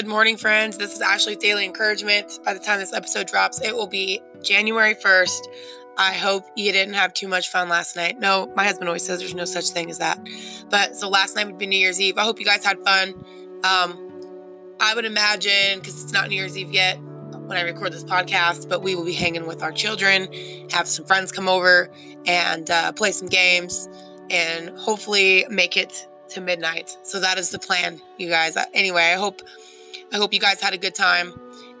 Good morning, friends. This is Ashley's Daily Encouragement. By the time this episode drops, it will be January 1st. I hope you didn't have too much fun last night. No, my husband always says there's no such thing as that. But so last night would be New Year's Eve. I hope you guys had fun. Um, I would imagine, because it's not New Year's Eve yet when I record this podcast, but we will be hanging with our children, have some friends come over and uh, play some games, and hopefully make it to midnight. So that is the plan, you guys. Anyway, I hope I hope you guys had a good time,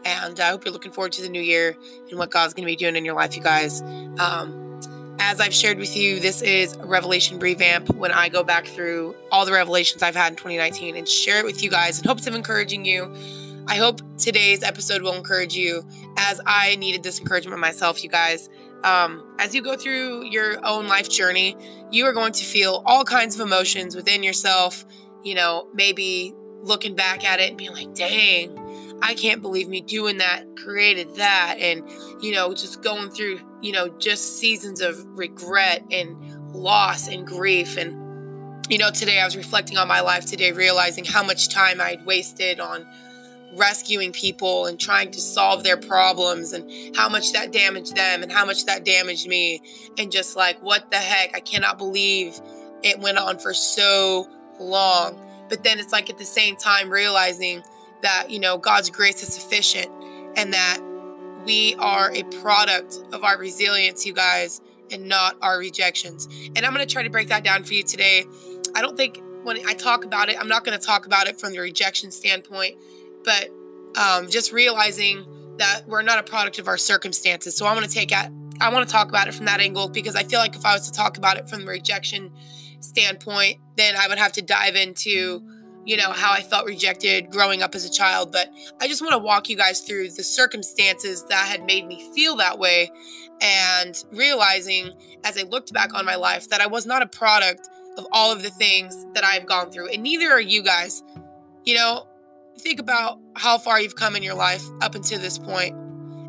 and I hope you're looking forward to the new year and what God's going to be doing in your life, you guys. Um, as I've shared with you, this is a Revelation revamp when I go back through all the revelations I've had in 2019 and share it with you guys in hopes of encouraging you. I hope today's episode will encourage you as I needed this encouragement myself, you guys. Um, as you go through your own life journey, you are going to feel all kinds of emotions within yourself. You know, maybe looking back at it and being like, dang, I can't believe me doing that, created that. And, you know, just going through, you know, just seasons of regret and loss and grief. And, you know, today I was reflecting on my life today, realizing how much time I'd wasted on rescuing people and trying to solve their problems and how much that damaged them and how much that damaged me. And just like, what the heck? I cannot believe it went on for so long. But then it's like at the same time realizing that, you know, God's grace is sufficient and that we are a product of our resilience, you guys, and not our rejections. And I'm going to try to break that down for you today. I don't think when I talk about it, I'm not going to talk about it from the rejection standpoint but um, just realizing that we're not a product of our circumstances. So I want to take at I want to talk about it from that angle because I feel like if I was to talk about it from the rejection standpoint, then I would have to dive into, you know, how I felt rejected growing up as a child. But I just want to walk you guys through the circumstances that had made me feel that way and realizing as I looked back on my life that I was not a product of all of the things that I've gone through. And neither are you guys. You know, think about how far you've come in your life up until this point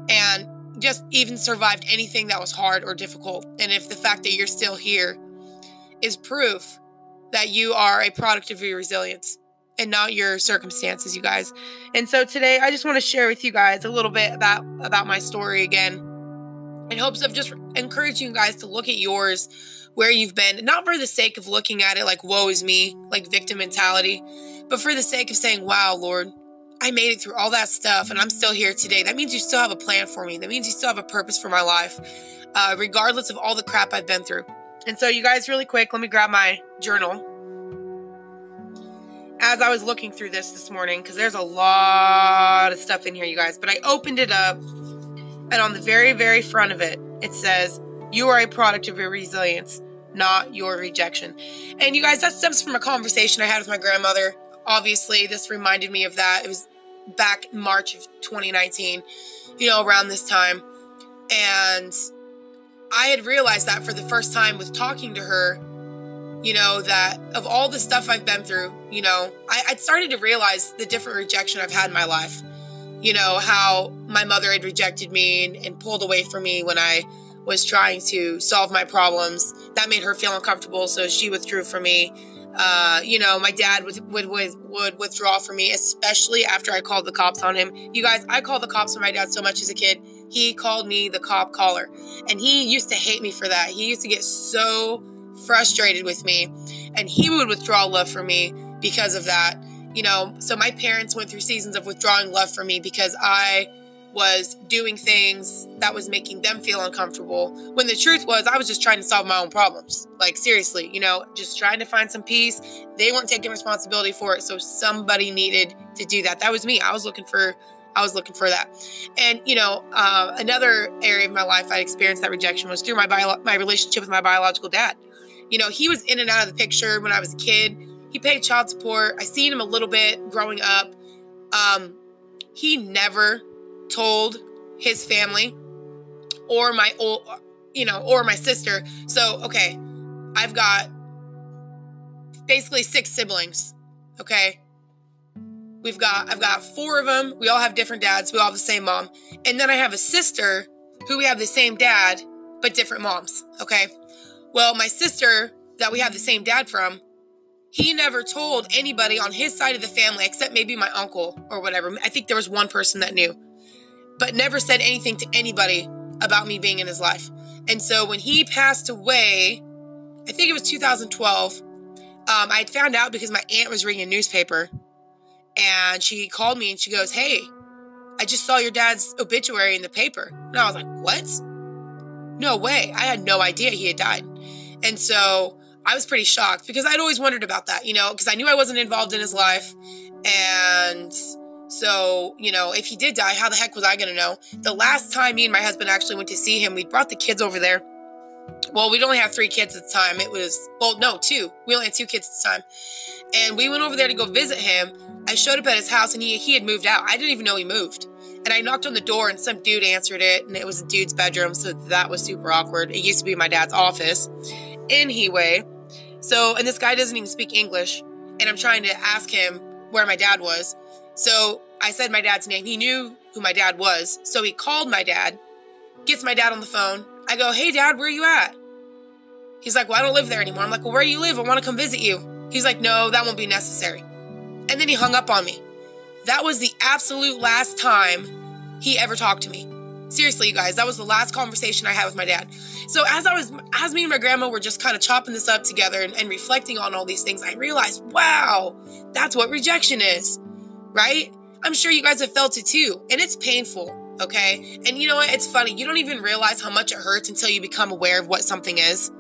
and just even survived anything that was hard or difficult. And if the fact that you're still here is proof that you are a product of your resilience and not your circumstances, you guys. And so today I just want to share with you guys a little bit about about my story again in hopes of just encouraging you guys to look at yours where you've been, not for the sake of looking at it like woe is me, like victim mentality, but for the sake of saying, wow, Lord, I made it through all that stuff and I'm still here today. That means you still have a plan for me. That means you still have a purpose for my life, uh, regardless of all the crap I've been through. And so, you guys, really quick, let me grab my journal. As I was looking through this this morning, because there's a lot of stuff in here, you guys, but I opened it up, and on the very, very front of it, it says, You are a product of your resilience, not your rejection. And you guys, that stems from a conversation I had with my grandmother obviously this reminded me of that. It was back March of 2019, you know, around this time. And I had realized that for the first time with talking to her, you know, that of all the stuff I've been through, you know, I, would started to realize the different rejection I've had in my life. You know, how my mother had rejected me and, and pulled away from me when I was trying to solve my problems. That made her feel uncomfortable, so she withdrew from me uh, you know, my dad would, would would would withdraw from me, especially after I called the cops on him. You guys, I called the cops on my dad so much as a kid. He called me the cop caller, and he used to hate me for that. He used to get so frustrated with me, and he would withdraw love from me because of that. You know, so my parents went through seasons of withdrawing love from me because I was doing things that was making them feel uncomfortable when the truth was I was just trying to solve my own problems. Like seriously, you know, just trying to find some peace. They weren't taking responsibility for it, so somebody needed to do that. That was me. I was looking for I was looking for that. And you know, uh, another area of my life I experienced that rejection was through my bio- my relationship with my biological dad. You know, he was in and out of the picture when I was a kid. He paid child support. I seen him a little bit growing up. Um, he never told his family or my old you know or my sister so okay i've got basically six siblings okay we've got i've got four of them we all have different dads. We all have the same mom. And then i have a sister who we have the same dad but different moms okay? Well my sister that we have the same dad from he never told anybody on his side of the family except maybe my uncle or whatever. I think there was one person that knew, but never said anything to anybody about me being in his life. And so when he passed away, I think it was 2012, um, I found out because my aunt was reading a newspaper and she called me and she goes, Hey, I just saw your dad's obituary in the paper. And I was like, What? No way. I had no idea he had died. And so I was pretty shocked because I'd always wondered about that, you know, because I knew I wasn't involved in his life. And so, you know, if he did die, how the heck was I going to know? The last time me and my husband actually went to see him, we brought the kids over there. Well, we'd only have three kids at the time. It was, well, no, two. We only had two kids at the time. And we went over there to go visit him. I showed up at his house and he, he had moved out. I didn't even know he moved. And I knocked on the door and some dude answered it. And it was a dude's bedroom. So that was super awkward. It used to be my dad's office. In anyway, so, and this guy doesn't even speak English. And I'm trying to ask him where my dad was. So I said my dad's name. He knew who my dad was. So he called my dad, gets my dad on the phone. I go, Hey, dad, where are you at? He's like, Well, I don't live there anymore. I'm like, Well, where do you live? I want to come visit you. He's like, No, that won't be necessary. And then he hung up on me. That was the absolute last time he ever talked to me. Seriously, you guys, that was the last conversation I had with my dad. So as I was, as me and my grandma were just kind of chopping this up together and, and reflecting on all these things, I realized, wow, that's what rejection is, right? I'm sure you guys have felt it too, and it's painful, okay? And you know what? It's funny. You don't even realize how much it hurts until you become aware of what something is,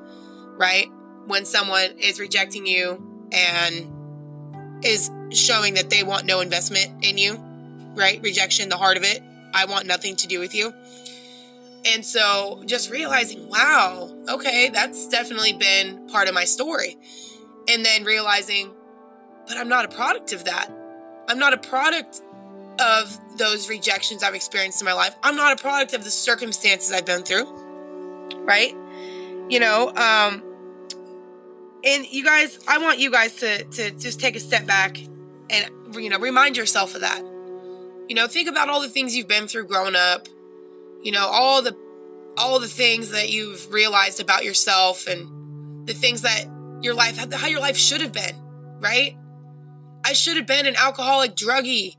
right? When someone is rejecting you and is showing that they want no investment in you, right? Rejection, the heart of it. I want nothing to do with you. And so just realizing, wow, okay, that's definitely been part of my story. And then realizing, but I'm not a product of that. I'm not a product of those rejections I've experienced in my life. I'm not a product of the circumstances I've been through. Right? You know, um and you guys, I want you guys to to just take a step back and you know, remind yourself of that. You know, think about all the things you've been through growing up. You know, all the all the things that you've realized about yourself and the things that your life how your life should have been, right? I should have been an alcoholic druggie.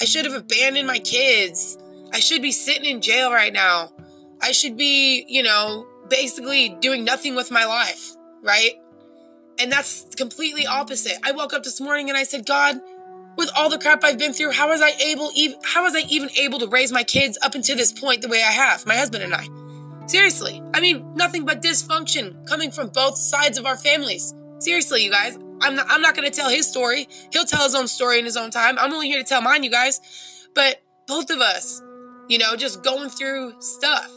I should have abandoned my kids. I should be sitting in jail right now. I should be, you know, basically doing nothing with my life, right? And that's completely opposite. I woke up this morning and I said, God, with all the crap I've been through, how was I able even how was I even able to raise my kids up until this point the way I have, my husband and I? Seriously. I mean, nothing but dysfunction coming from both sides of our families. Seriously, you guys. I'm not I'm not to tell his story. He'll tell his own story in his own time. I'm only here to tell mine, you guys. But both of us, you know, just going through stuff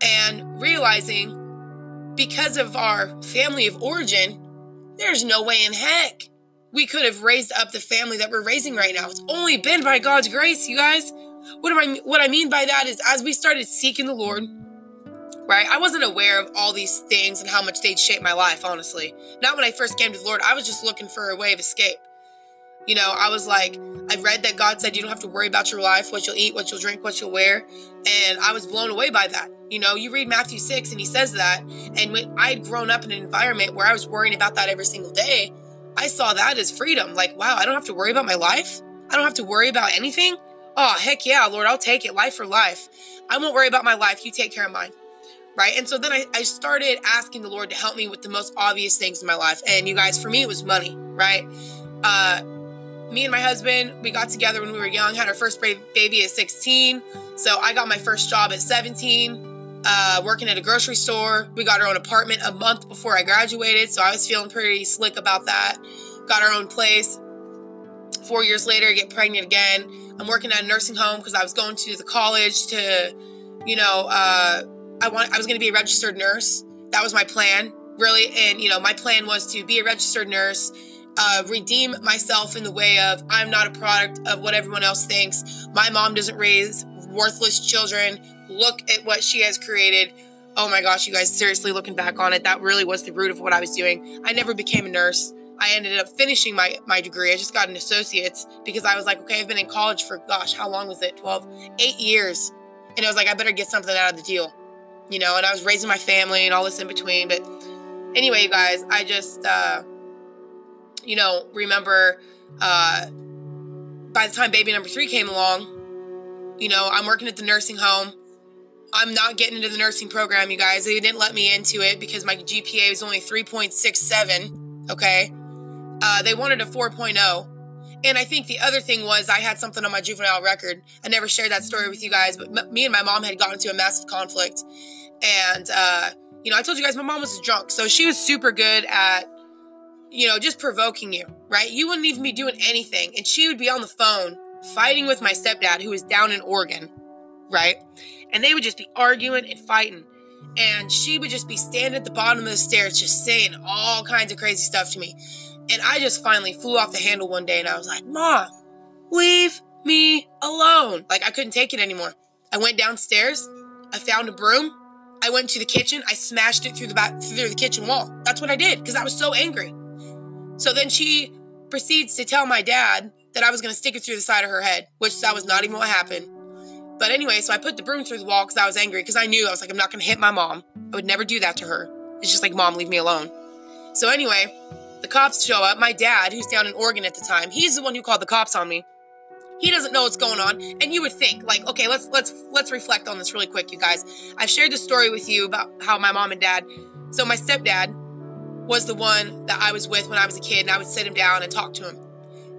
and realizing because of our family of origin, there's no way in heck we could have raised up the family that we're raising right now. It's only been by God's grace, you guys. What am I what I mean by that is as we started seeking the Lord, right? I wasn't aware of all these things and how much they'd shape my life, honestly. Not when I first came to the Lord. I was just looking for a way of escape. You know, I was like, I read that God said you don't have to worry about your life, what you'll eat, what you'll drink, what you'll wear. And I was blown away by that. You know, you read Matthew 6 and he says that. And when I'd grown up in an environment where I was worrying about that every single day, I saw that as freedom. Like, wow, I don't have to worry about my life. I don't have to worry about anything. Oh, heck yeah, Lord, I'll take it. Life for life. I won't worry about my life. You take care of mine. Right. And so then I, I started asking the Lord to help me with the most obvious things in my life. And you guys, for me, it was money. Right. Uh, me and my husband, we got together when we were young, had our first baby at 16. So I got my first job at 17 uh, working at a grocery store. We got our own apartment a month before I graduated, so I was feeling pretty slick about that. Got our own place. Four years later, get pregnant again. I'm working at a nursing home because I was going to the college to, you know, uh, I want I was going to be a registered nurse. That was my plan, really. And you know, my plan was to be a registered nurse. Uh, redeem myself in the way of I'm not a product of what everyone else thinks. My mom doesn't raise worthless children look at what she has created. Oh my gosh, you guys, seriously, looking back on it, that really was the root of what I was doing. I never became a nurse. I ended up finishing my, my degree. I just got an associate's because I was like, okay, I've been in college for, gosh, how long was it? 12, eight years. And I was like, I better get something out of the deal, you know, and I was raising my family and all this in between. But anyway, you guys, I just, uh, you know, remember uh, by the time baby number three came along, you know, I'm working at the nursing home. I'm not getting into the nursing program, you guys. They didn't let me into it because my GPA was only 3.67. Okay. Uh, they wanted a 4.0. And I think the other thing was I had something on my juvenile record. I never shared that story with you guys, but m- me and my mom had gotten into a massive conflict. And, uh, you know, I told you guys my mom was drunk. So she was super good at, you know, just provoking you, right? You wouldn't even be doing anything. And she would be on the phone fighting with my stepdad, who was down in Oregon, right? And they would just be arguing and fighting. And she would just be standing at the bottom of the stairs, just saying all kinds of crazy stuff to me. And I just finally flew off the handle one day and I was like, Mom, leave me alone. Like I couldn't take it anymore. I went downstairs, I found a broom, I went to the kitchen, I smashed it through the back through the kitchen wall. That's what I did because I was so angry. So then she proceeds to tell my dad that I was going to stick it through the side of her head, which that was not even what happened. But anyway, so I put the broom through the wall because I was angry because I knew I was like, I'm not going to hit my mom. I would never do that to her. It's just like, Mom, leave me alone. So anyway, the cops show up. My dad, who's down in Oregon at the time, he's the one who called the cops on me. He doesn't know what's going on, and you would think, like, okay, let's let's let's reflect on this really quick, you guys. I've shared the story with you about how my mom and dad. So my stepdad was the one that I was with when I was a kid, and I would sit him down and talk to him.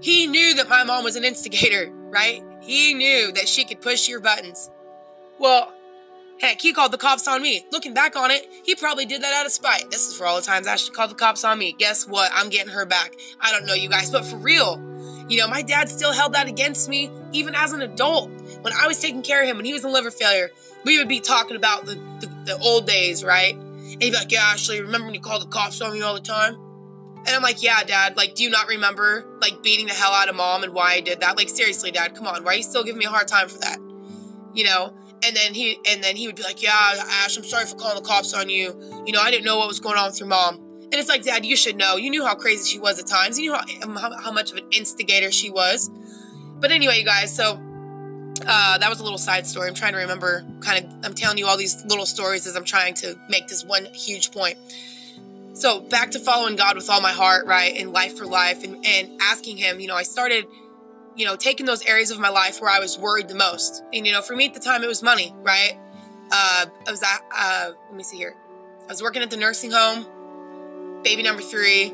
He knew that my mom was an instigator, right? He knew that she could push your buttons. Well, Heck, he called the cops on me. Looking back on it, he probably did that out of spite. This is for all the times Ashley called the cops on me. Guess what? I'm getting her back. I don't know you guys, but for real, you know, my dad still held that against me even as an adult. When I was taking care of him, when he was in liver failure, we would be talking about the, the, the old days, right? And he'd be like, Yeah, Ashley, remember when you called the cops on me all the time? And I'm like, yeah, dad, like, do you not remember like beating the hell out of mom and why I did that? Like, seriously, dad, come on, why are you still giving me a hard time for that? You know? And then he and then he would be like, "Yeah, Ash, I'm sorry for calling the cops on you. You know, I didn't know what was going on with your mom." And it's like, Dad, you should know. You knew how crazy she was at times. You knew how, how, how much of an instigator she was. But anyway, you guys, so uh, that was a little side story. I'm trying to remember. Kind of, I'm telling you all these little stories as I'm trying to make this one huge point. So back to following God with all my heart, right, and life for life, and and asking Him. You know, I started you know, taking those areas of my life where I was worried the most. And, you know, for me at the time, it was money, right? Uh, I was at, uh, let me see here. I was working at the nursing home, baby number three,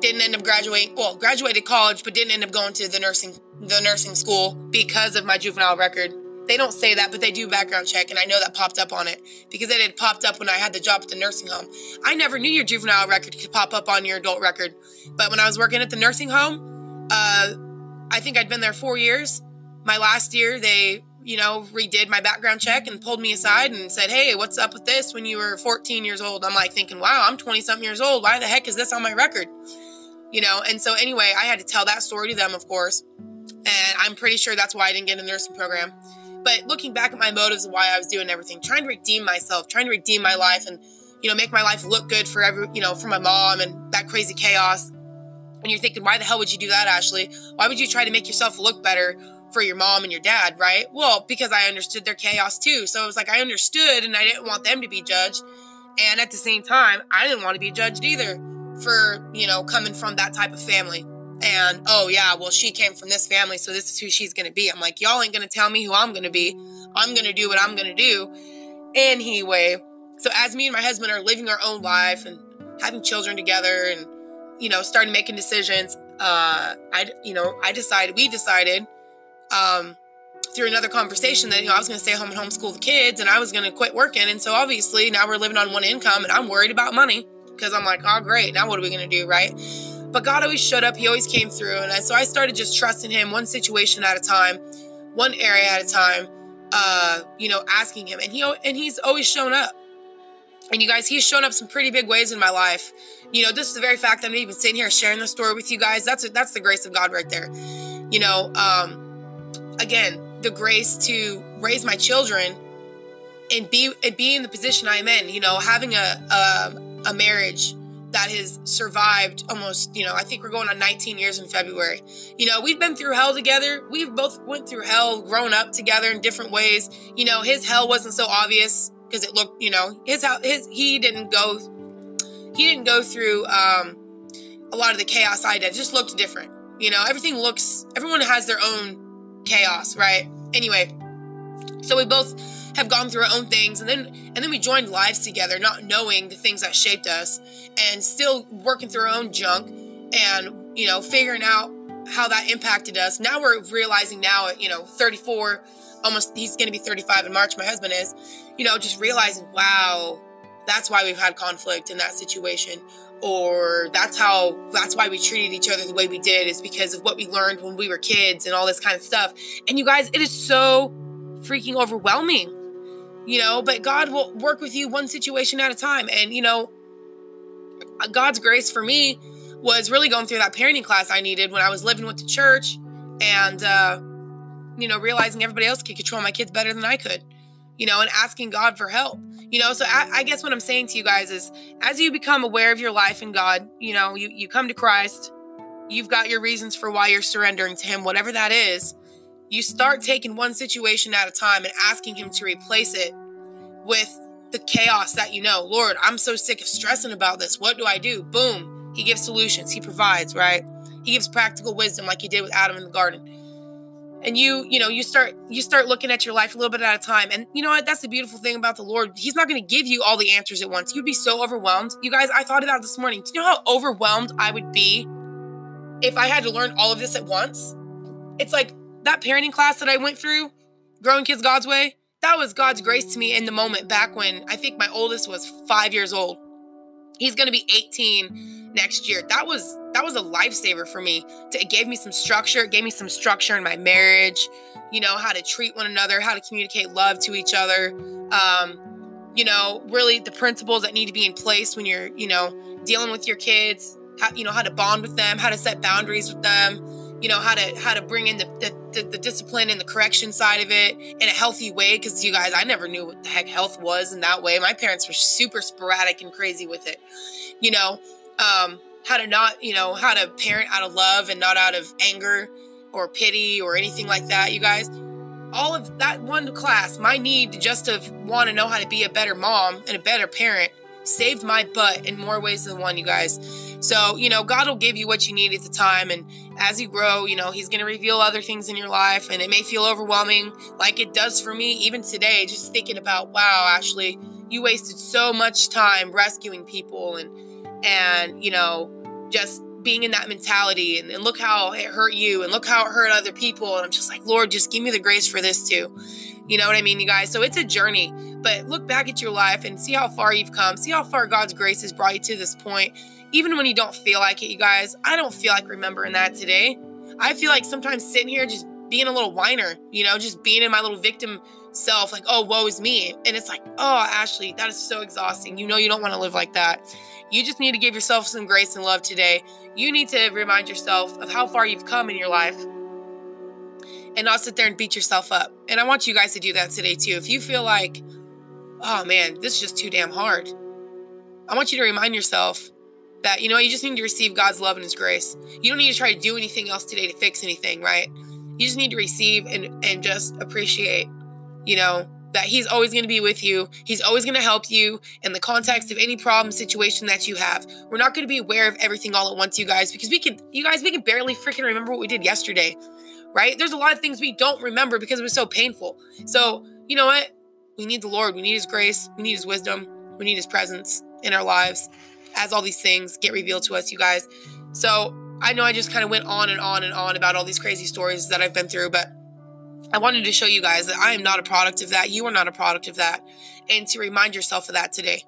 didn't end up graduating, well, graduated college, but didn't end up going to the nursing, the nursing school because of my juvenile record. They don't say that, but they do background check, and I know that popped up on it because it had popped up when I had the job at the nursing home. I never knew your juvenile record could pop up on your adult record, but when I was working at the nursing home, uh, I think I'd been there four years. My last year, they, you know, redid my background check and pulled me aside and said, Hey, what's up with this when you were 14 years old? I'm like thinking, wow, I'm 20 something years old. Why the heck is this on my record? You know, and so anyway, I had to tell that story to them, of course. And I'm pretty sure that's why I didn't get in the nursing program. But looking back at my motives of why I was doing everything, trying to redeem myself, trying to redeem my life and, you know, make my life look good for every, you know, for my mom and that crazy chaos and you're thinking, why the hell would you do that, Ashley? Why would you try to make yourself look better for your mom and your dad, right? Well, because I understood their chaos too. So it was like I understood and I didn't want them to be judged. And at the same time, I didn't want to be judged either for, you know, coming from that type of family. And oh, yeah, well, she came from this family, so this is who she's going to be. I'm like, y'all ain't going to tell me who I'm going to be. I'm going to do what I'm going to do. Anyway, so as me and my husband are living our own life and having children together and you know, starting making decisions, uh, I, you know, I decided, we decided, um, through another conversation that, you know, I was going to stay home and homeschool the kids and I was going to quit working. And so obviously now we're living on one income and I'm worried about money because I'm like, oh, great. Now what are we going to do? Right. But God always showed up. He always came through. And I, so I started just trusting him one situation at a time, one area at a time, uh, you know, asking him and he, and he's always shown up. And you guys, he's shown up some pretty big ways in my life. You know, just the very fact that I'm even sitting here sharing the story with you guys, that's that's the grace of God right there. You know, um, again, the grace to raise my children and be and be in the position I'm in. You know, having a a, a marriage that has survived almost you know i think we're going on 19 years in february you know we've been through hell together we've both went through hell grown up together in different ways you know his hell wasn't so obvious because it looked, you know, his his he didn't go he didn't go through um a lot of the chaos I did. It just looked different. You know, everything looks, everyone has their own chaos, right? Anyway, so we both have gone through our own things and then and then we joined lives together not knowing the things that shaped us and still working through our own junk and you know figuring out how that impacted us. Now we're realizing now at you know 34 almost he's going to be 35 in march my husband is you know just realizing wow that's why we've had conflict in that situation or that's how that's why we treated each other the way we did is because of what we learned when we were kids and all this kind of stuff. And you guys it is so freaking overwhelming you know but god will work with you one situation at a time. And you know god's grace for me was really going through that parenting class i needed when i was living with the church and uh you know realizing everybody else could control my kids better than i could you know and asking god for help you know. So I, I, guess what i'm saying to you guys is as you become aware of your life in god you know you, you come to christ you've got your reasons for why you're surrendering to him whatever that is you start taking one situation at a time and asking him to replace it with the chaos that you know. Lord i'm so sick of stressing about this. What do i do? Boom. He gives solutions. He provides right? He gives practical wisdom like he did with adam in the garden. And you you know you start you start looking at your life a little bit at a time. And you know what? That's the beautiful thing about the lord. He's not going to give you all the answers at once. You'd be so overwhelmed. You guys i thought about this morning. Do you know how overwhelmed i would be if i had to learn all of this at once? It's like that parenting class that i went through growing kids god's way that was god's grace to me in the moment back when i think my oldest was five years old. He's going to be 18 next year. That was that was a lifesaver for me. It gave me some structure it gave me some structure in my marriage you know how to treat one another how to communicate love to each other um, you know really the principles that need to be in place when you're you know dealing with your kids how you know how to bond with them how to set boundaries with them you know how to how to bring in the, the, the discipline and the correction side of it in a healthy way because you guys i never knew what the heck health was in that way. My parents were super sporadic and crazy with it. You know um, how to not you know how to parent out of love and not out of anger or pity or anything like that you guys. All of that one class my need just to want to know how to be a better mom and a better parent saved my butt in more ways than one, you guys. So, you know, God will give you what you need at the time. And as you grow, you know, He's going to reveal other things in your life. And it may feel overwhelming, like it does for me, even today, just thinking about, wow, Ashley, you wasted so much time rescuing people and, and, you know, just being in that mentality and, and look how it hurt you and look how it hurt other people. And I'm just like, Lord, just give me the grace for this too. You know what I mean, you guys? So it's a journey, but look back at your life and see how far you've come. See how far God's grace has brought you to this point. Even when you don't feel like it, you guys, I don't feel like remembering that today. I feel like sometimes sitting here just being a little whiner, you know, just being in my little victim self, like, oh, woe is me. And it's like, oh, Ashley, that is so exhausting. You know, you don't want to live like that. You just need to give yourself some grace and love today. You need to remind yourself of how far you've come in your life and not sit there and beat yourself up. And I want you guys to do that today too. If you feel like, oh man, this is just too damn hard, I want you to remind yourself that, you know, you just need to receive God's love and His grace. You don't need to try to do anything else today to fix anything, right? You just need to receive and, and just appreciate, you know, that He's always going to be with you. He's always going to help you in the context of any problem situation that you have. We're not going to be aware of everything all at once, you guys, because we can, you guys, we can barely freaking remember what we did yesterday right? There's a lot of things we don't remember because it was so painful. So, you know what? We need the Lord. We need His grace. We need His wisdom. We need His presence in our lives as all these things get revealed to us, you guys. So, I know I just kind of went on and on and on about all these crazy stories that I've been through, but I wanted to show you guys that I am not a product of that. You are not a product of that. And to remind yourself of that today.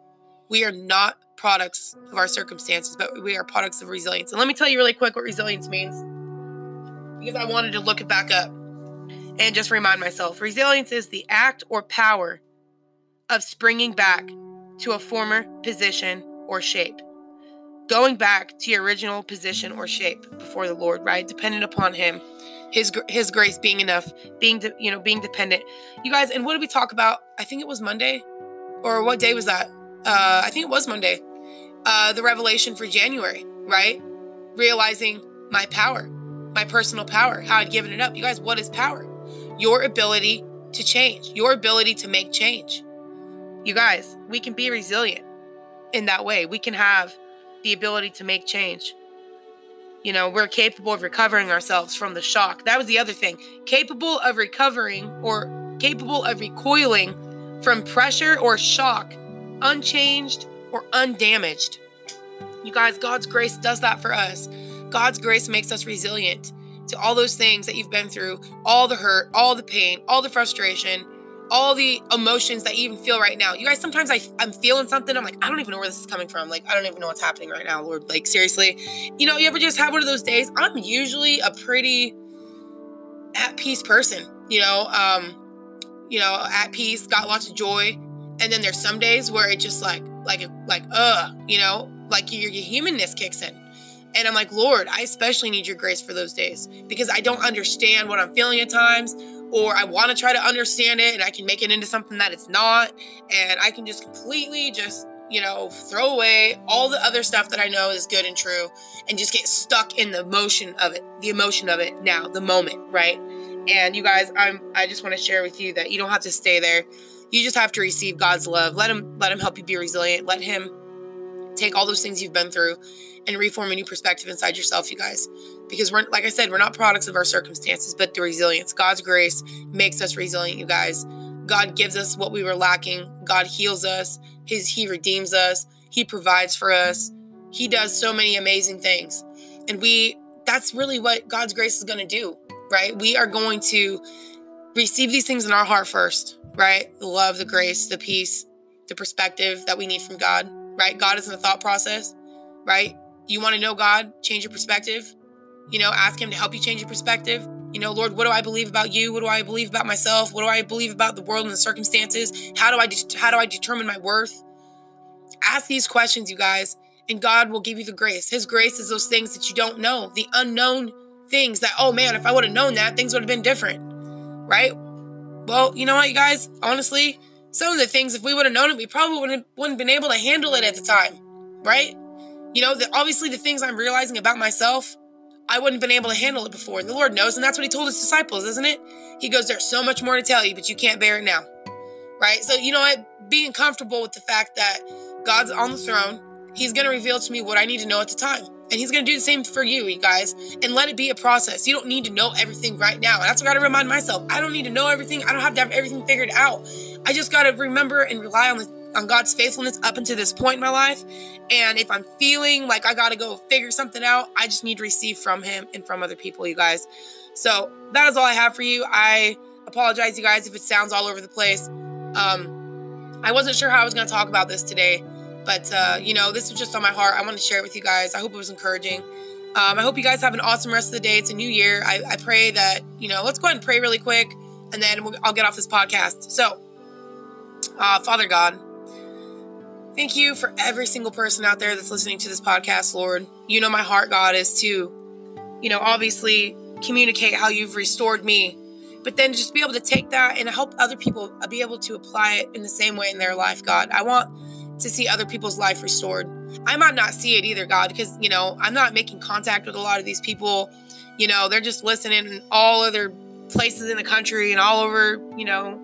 We are not products of our circumstances, but we are products of resilience. And let me tell you really quick what resilience means because I wanted to look it back up and just remind myself. Resilience is the act or power of springing back to a former position or shape. Going back to your original position or shape before the Lord, right? Dependent upon Him, His His grace being enough, being de- you know being dependent. You guys, and what did we talk about? I think it was Monday, or what day was that? Uh, I think it was Monday. Uh, the revelation for January, right? Realizing my power, my personal power, how I'd given it up. You guys, what is power? Your ability to change, your ability to make change. You guys, we can be resilient in that way. We can have the ability to make change. You know, we're capable of recovering ourselves from the shock. That was the other thing. Capable of recovering or capable of recoiling from pressure or shock, unchanged or undamaged. You guys, God's grace does that for us. God's grace makes us resilient to all those things that you've been through, all the hurt, all the pain, all the frustration, all the emotions that you even feel right now. You guys, sometimes I, I'm feeling something. I'm like, I don't even know where this is coming from. Like, I don't even know what's happening right now, Lord. Like, seriously. You know, you ever just have one of those days? I'm usually a pretty at peace person, you know, um, you know, at peace, got lots of joy. And then there's some days where it just like, like, like, uh, you know, like your, your humanness kicks in. And I'm like, Lord, I especially need your grace for those days because I don't understand what I'm feeling at times, or I want to try to understand it and I can make it into something that it's not. And I can just completely just, you know, throw away all the other stuff that I know is good and true and just get stuck in the emotion of it, the emotion of it now, the moment, right? And you guys, I'm I just want to share with you that you don't have to stay there. You just have to receive God's love. Let him let him help you be resilient. Let him take all those things you've been through and reform a new perspective inside yourself, you guys. Because we're, like I said, we're not products of our circumstances, but the resilience. God's grace makes us resilient, you guys. God gives us what we were lacking. God heals us. His, he redeems us. He provides for us. He does so many amazing things. And we, that's really what God's grace is going to do, right? We are going to receive these things in our heart first, right? The love, the grace, the peace, the perspective that we need from God, right? God is in the thought process, right? You want to know God, change your perspective. You know, ask Him to help you change your perspective. You know, Lord, what do I believe about you? What do I believe about myself? What do I believe about the world and the circumstances? How do I de- how do I determine my worth? Ask these questions, you guys, and God will give you the grace. His grace is those things that you don't know, the unknown things that, oh man, if I would have known that, things would have been different, right? Well, you know what, you guys? Honestly, some of the things, if we would have known it, we probably wouldn't wouldn't been able to handle it at the time, right? You know, the, obviously the things I'm realizing about myself, I wouldn't have been able to handle it before. And the Lord knows, and that's what He told His disciples, isn't it? He goes, There's so much more to tell you, but you can't bear it now. Right? So, you know what? Being comfortable with the fact that God's on the throne, He's going to reveal to me what I need to know at the time. And He's going to do the same for you, you guys. And let it be a process. You don't need to know everything right now. And that's what I got to remind myself. I don't need to know everything. I don't have to have everything figured out. I just got to remember and rely on the on God's faithfulness up until this point in my life. And if I'm feeling like I got to go figure something out, I just need to receive from Him and from other people, you guys. So that is all I have for you. I apologize, you guys, if it sounds all over the place. Um, I wasn't sure how I was going to talk about this today, but uh, you know, this was just on my heart. I want to share it with you guys. I hope it was encouraging. Um, I hope you guys have an awesome rest of the day. It's a new year. I, I pray that, you know, let's go ahead and pray really quick and then we'll, I'll get off this podcast. So, uh, Father God, Thank you for every single person out there that's listening to this podcast, Lord. You know, my heart, God, is to, you know, obviously communicate how you've restored me, but then just be able to take that and help other people be able to apply it in the same way in their life, God. I want to see other people's life restored. I might not see it either, God, because, you know, I'm not making contact with a lot of these people. You know, they're just listening in all other places in the country and all over, you know.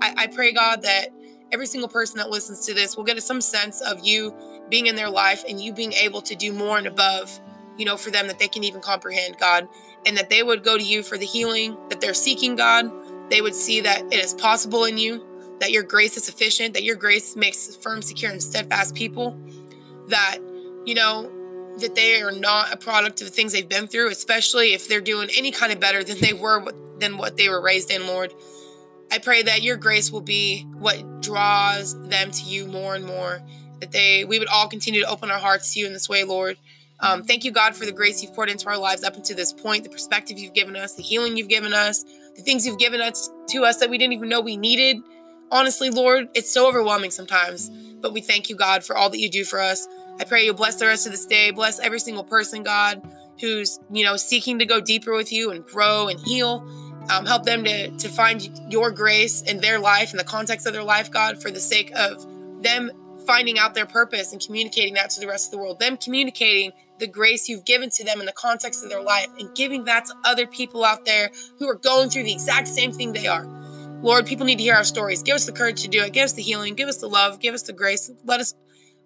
I, I pray, God, that every single person that listens to this will get some sense of you being in their life and you being able to do more and above, you know, for them that they can even comprehend, God, and that they would go to you for the healing that they're seeking, God. They would see that it is possible in you, that your grace is sufficient, that your grace makes firm, secure, and steadfast people, that, you know, that they are not a product of the things they've been through, especially if they're doing any kind of better than they were than what they were raised in, Lord. I pray that your grace will be what draws them to you more and more. That they, we would all continue to open our hearts to you in this way, Lord. Um, thank you, God, for the grace you've poured into our lives up until this point, the perspective you've given us, the healing you've given us, the things you've given us to us that we didn't even know we needed. Honestly, Lord, it's so overwhelming sometimes, but we thank you, God, for all that you do for us. I pray you'll bless the rest of this day. Bless every single person, God, who's, you know, seeking to go deeper with you and grow and heal um, help them to, to find your grace in their life, in the context of their life, God, for the sake of them finding out their purpose and communicating that to the rest of the world. Them communicating the grace you've given to them in the context of their life and giving that to other people out there who are going through the exact same thing they are. Lord, people need to hear our stories. Give us the courage to do it. Give us the healing. Give us the love. Give us the grace. Let us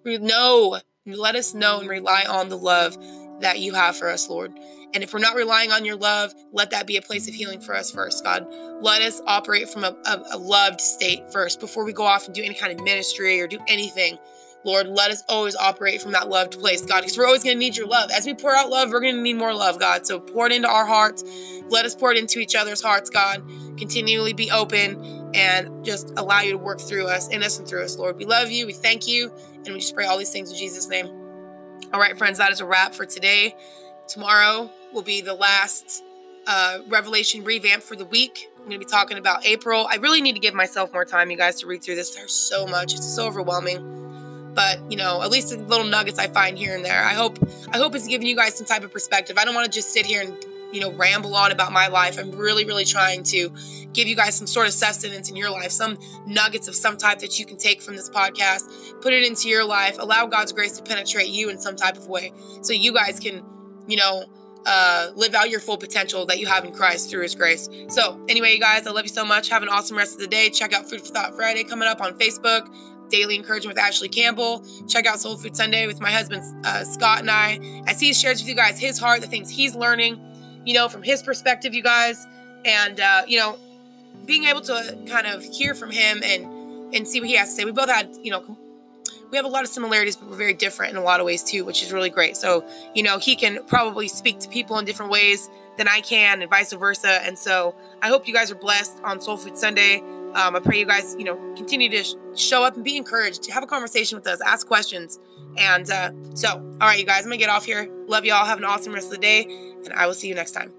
know, let us know and rely on the love that you have for us, Lord. And if we're not relying on your love, let that be a place of healing for us first, God. Let us operate from a, a, a loved state first before we go off and do any kind of ministry or do anything. Lord, let us always operate from that loved place, God, because we're always going to need your love. As we pour out love, we're going to need more love, God. So pour it into our hearts. Let us pour it into each other's hearts, God. Continually be open and just allow you to work through us, in us, and through us, Lord. We love you. We thank you. And we just pray all these things in Jesus' name. All right, friends, that is a wrap for today. Tomorrow will be the last uh, Revelation revamp for the week. I'm going to be talking about April. I really need to give myself more time, you guys, to read through this. There's so much. It's so overwhelming but you know at least the little nuggets i find here and there i hope i hope it's giving you guys some type of perspective i don't want to just sit here and you know ramble on about my life i'm really really trying to give you guys some sort of sustenance in your life some nuggets of some type that you can take from this podcast put it into your life allow god's grace to penetrate you in some type of way so you guys can you know uh, live out your full potential that you have in Christ through His grace. So, anyway, you guys, I love you so much. Have an awesome rest of the day. Check out Food for Thought Friday coming up on Facebook. Daily Encouragement with Ashley Campbell. Check out Soul Food Sunday with my husband uh, Scott and I, as he shares with you guys his heart, the things he's learning, you know, from his perspective, you guys, and uh, you know, being able to kind of hear from him and and see what he has to say. We both had, you know, we have a lot of similarities, but we're very different in a lot of ways too, which is really great. So, you know, he can probably speak to people in different ways than I can, and vice versa. And so, I hope you guys are blessed on Soul Food Sunday. Um, I pray you guys, you know, continue to sh- show up and be encouraged, to have a conversation with us, ask questions. And uh, so, all right, you guys, I'm gonna get off here. Love y'all. Have an awesome rest of the day, and I will see you next time.